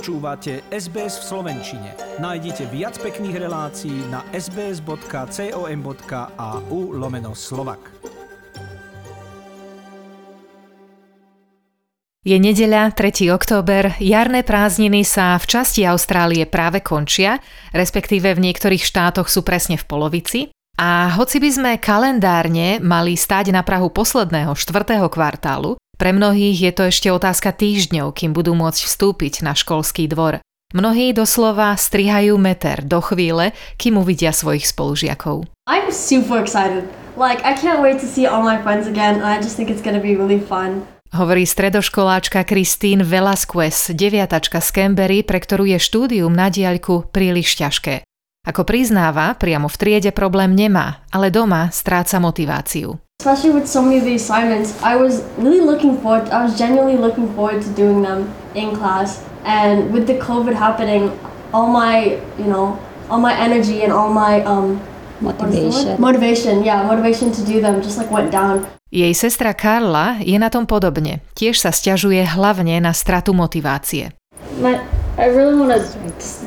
Počúvate SBS v Slovenčine. Nájdite viac pekných relácií na sbs.com.au lomeno slovak. Je nedeľa, 3. október, jarné prázdniny sa v časti Austrálie práve končia, respektíve v niektorých štátoch sú presne v polovici. A hoci by sme kalendárne mali stáť na Prahu posledného štvrtého kvartálu, pre mnohých je to ešte otázka týždňov, kým budú môcť vstúpiť na školský dvor. Mnohí doslova strihajú meter do chvíle, kým uvidia svojich spolužiakov. I'm super excited. Like, I can't wait to see all my friends again and I just think it's gonna be really fun. Hovorí stredoškoláčka Kristín Velasquez, deviatačka z Canberry, pre ktorú je štúdium na diaľku príliš ťažké. Ako priznáva, priamo v triede problém nemá, ale doma stráca motiváciu. Especially with so many of the assignments, I was really looking forward, I was genuinely looking forward to doing them in class. And with the COVID happening, all my, you know, all my energy and all my um, Motivation. Motivation, yeah, motivation to do them just like went down. Jej sestra Karla je na tom podobne. Tiež sa stiažuje hlavne na stratu motivácie. My, I really want to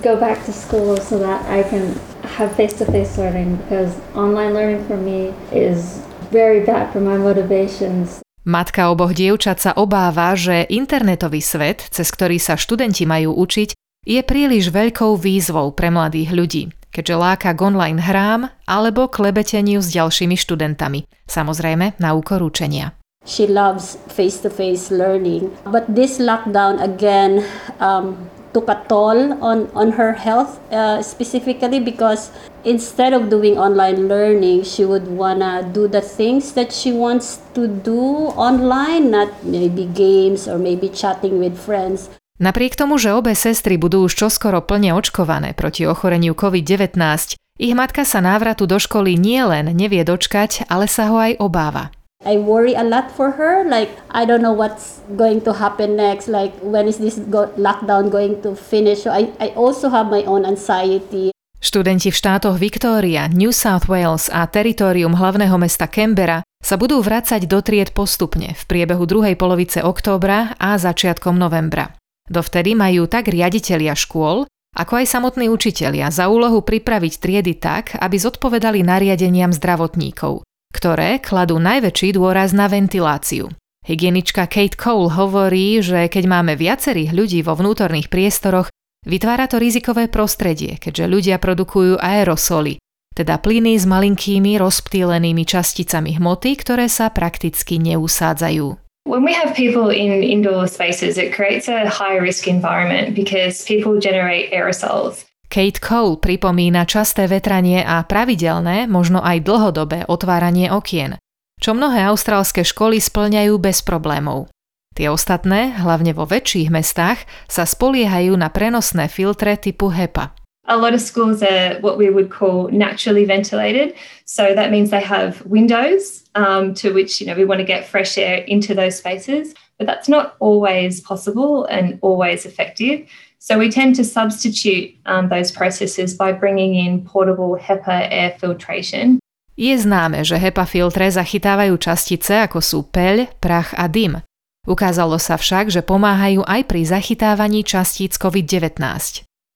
go back to school so that I can have face-to-face learning because online learning for me is very bad for my motivations. Matka oboch dievčat sa obáva, že internetový svet, cez ktorý sa študenti majú učiť, je príliš veľkou výzvou pre mladých ľudí, keďže láka k online hrám alebo klebeteniu s ďalšími študentami, samozrejme na úkor učenia. She loves face-to-face learning, but this lockdown again um, took a toll on, on her health uh, specifically because instead of doing online learning, she would wanna do the things that she wants to do online, not maybe games or maybe chatting with friends. Napriek tomu, že obe sestry budú už čoskoro plne očkované proti ochoreniu COVID-19, ich matka sa návratu do školy nielen nevie dočkať, ale sa ho aj obáva. I worry a lot for her. Like, I don't know what's going to happen next. Like, when is this go- lockdown going to finish? So I, I also have my own anxiety. Študenti v štátoch Victoria, New South Wales a teritorium hlavného mesta Canberra sa budú vrácať do tried postupne v priebehu druhej polovice októbra a začiatkom novembra. Dovtedy majú tak riaditelia škôl, ako aj samotní učitelia za úlohu pripraviť triedy tak, aby zodpovedali nariadeniam zdravotníkov, ktoré kladú najväčší dôraz na ventiláciu. Hygienička Kate Cole hovorí, že keď máme viacerých ľudí vo vnútorných priestoroch, vytvára to rizikové prostredie, keďže ľudia produkujú aerosoly, teda plyny s malinkými rozptýlenými časticami hmoty, ktoré sa prakticky neusádzajú. When we have people in indoor spaces, it creates a high risk environment because people generate aerosols. Kate Cole pripomína časté vetranie a pravidelné, možno aj dlhodobé otváranie okien, čo mnohé austrálske školy splňajú bez problémov. Tie ostatné, hlavne vo väčších mestách, sa spoliehajú na prenosné filtre typu HEPA. A lot of schools are what we would call naturally ventilated. So that means they have windows um, to which you know we want to get fresh air into those spaces, but that's not always possible and always effective. So we tend to substitute um, those processes by bringing in portable HEPA air filtration. Je známe, že HEPA filtre zachytávajú častice ako sú peľ, prach a dym. Ukázalo sa však, že pomáhajú aj pri zachytávaní častíc COVID-19.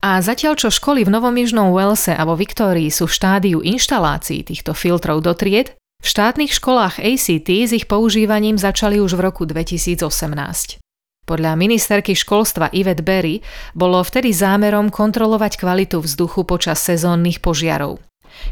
A zatiaľ čo školy v Novom Južnom a vo Viktórii sú v štádiu inštalácií týchto filtrov do tried, v štátnych školách ACT s ich používaním začali už v roku 2018. Podľa ministerky školstva Yvette Berry bolo vtedy zámerom kontrolovať kvalitu vzduchu počas sezónnych požiarov.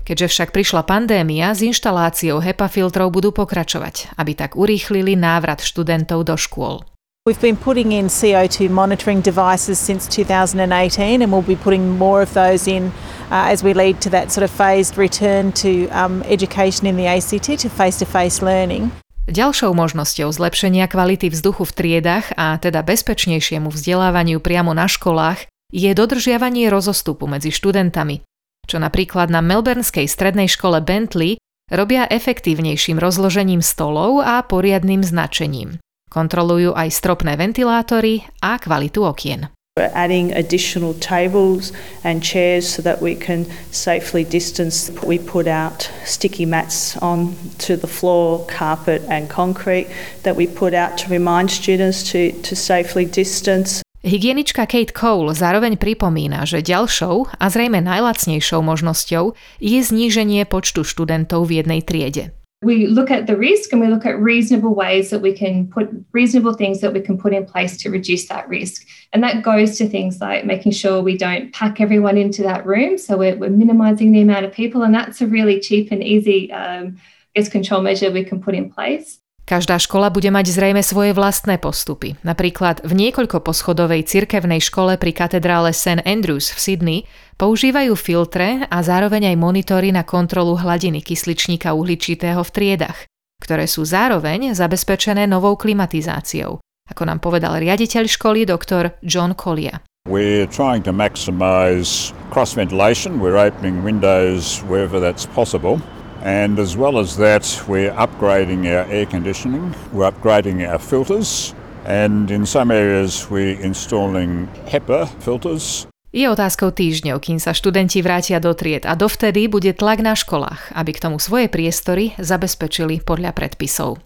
Keďže však prišla pandémia, s inštaláciou HEPA filtrov budú pokračovať, aby tak urýchlili návrat študentov do škôl. We've been putting in CO2 monitoring devices since 2018 and we'll be putting more of those in uh, as we lead to that sort of phased return to um, education in the ACT, to face-to-face learning. Ďalšou možnosťou zlepšenia kvality vzduchu v triedach a teda bezpečnejšiemu vzdelávaniu priamo na školách je dodržiavanie rozostupu medzi študentami, čo napríklad na melbourneskej strednej škole Bentley robia efektívnejším rozložením stolov a poriadnym značením. Kontrolujú aj stropné ventilátory a kvalitu okien. We're adding additional tables and chairs so that we can safely distance. We put out sticky mats on to the floor, carpet and concrete that we put out to remind students to, to safely distance. Hygienička Kate Cole zároveň pripomína, že ďalšou a zrejme najlacnejšou možnosťou je zníženie počtu študentov v jednej triede. We look at the risk and we look at reasonable ways that we can put reasonable things that we can put in place to reduce that risk. And that goes to things like making sure we don't pack everyone into that room. So we're, we're minimizing the amount of people. And that's a really cheap and easy um, guest control measure we can put in place. Každá škola bude mať zrejme svoje vlastné postupy. Napríklad v niekoľko poschodovej cirkevnej škole pri katedrále St. Andrews v Sydney používajú filtre a zároveň aj monitory na kontrolu hladiny kysličníka uhličitého v triedach, ktoré sú zároveň zabezpečené novou klimatizáciou, ako nám povedal riaditeľ školy doktor John Collier. We're trying to maximise cross ventilation. We're opening windows wherever that's possible. And as well as that, we're upgrading our air conditioning, we're upgrading our filters, and in some areas, we're installing HEPA filters. Je otázkou týždňov, kým sa študenti vrátia do tried a dovtedy bude tlak na školách, aby k tomu svoje priestory zabezpečili podľa predpisov.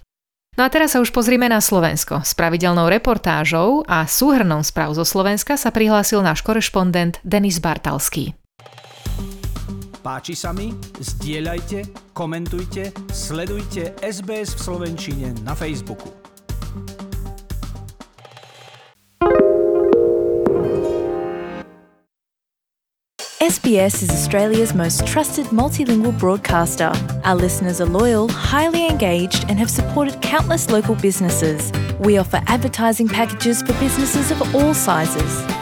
No a teraz sa už pozrime na Slovensko. S pravidelnou reportážou a súhrnom správ zo Slovenska sa prihlásil náš korešpondent Denis Bartalský. Páči sa mi? Zdieľajte, komentujte, sledujte SBS v Slovenčine na Facebooku. SBS is Australia's most trusted multilingual broadcaster. Our listeners are loyal, highly engaged, and have supported countless local businesses. We offer advertising packages for businesses of all sizes.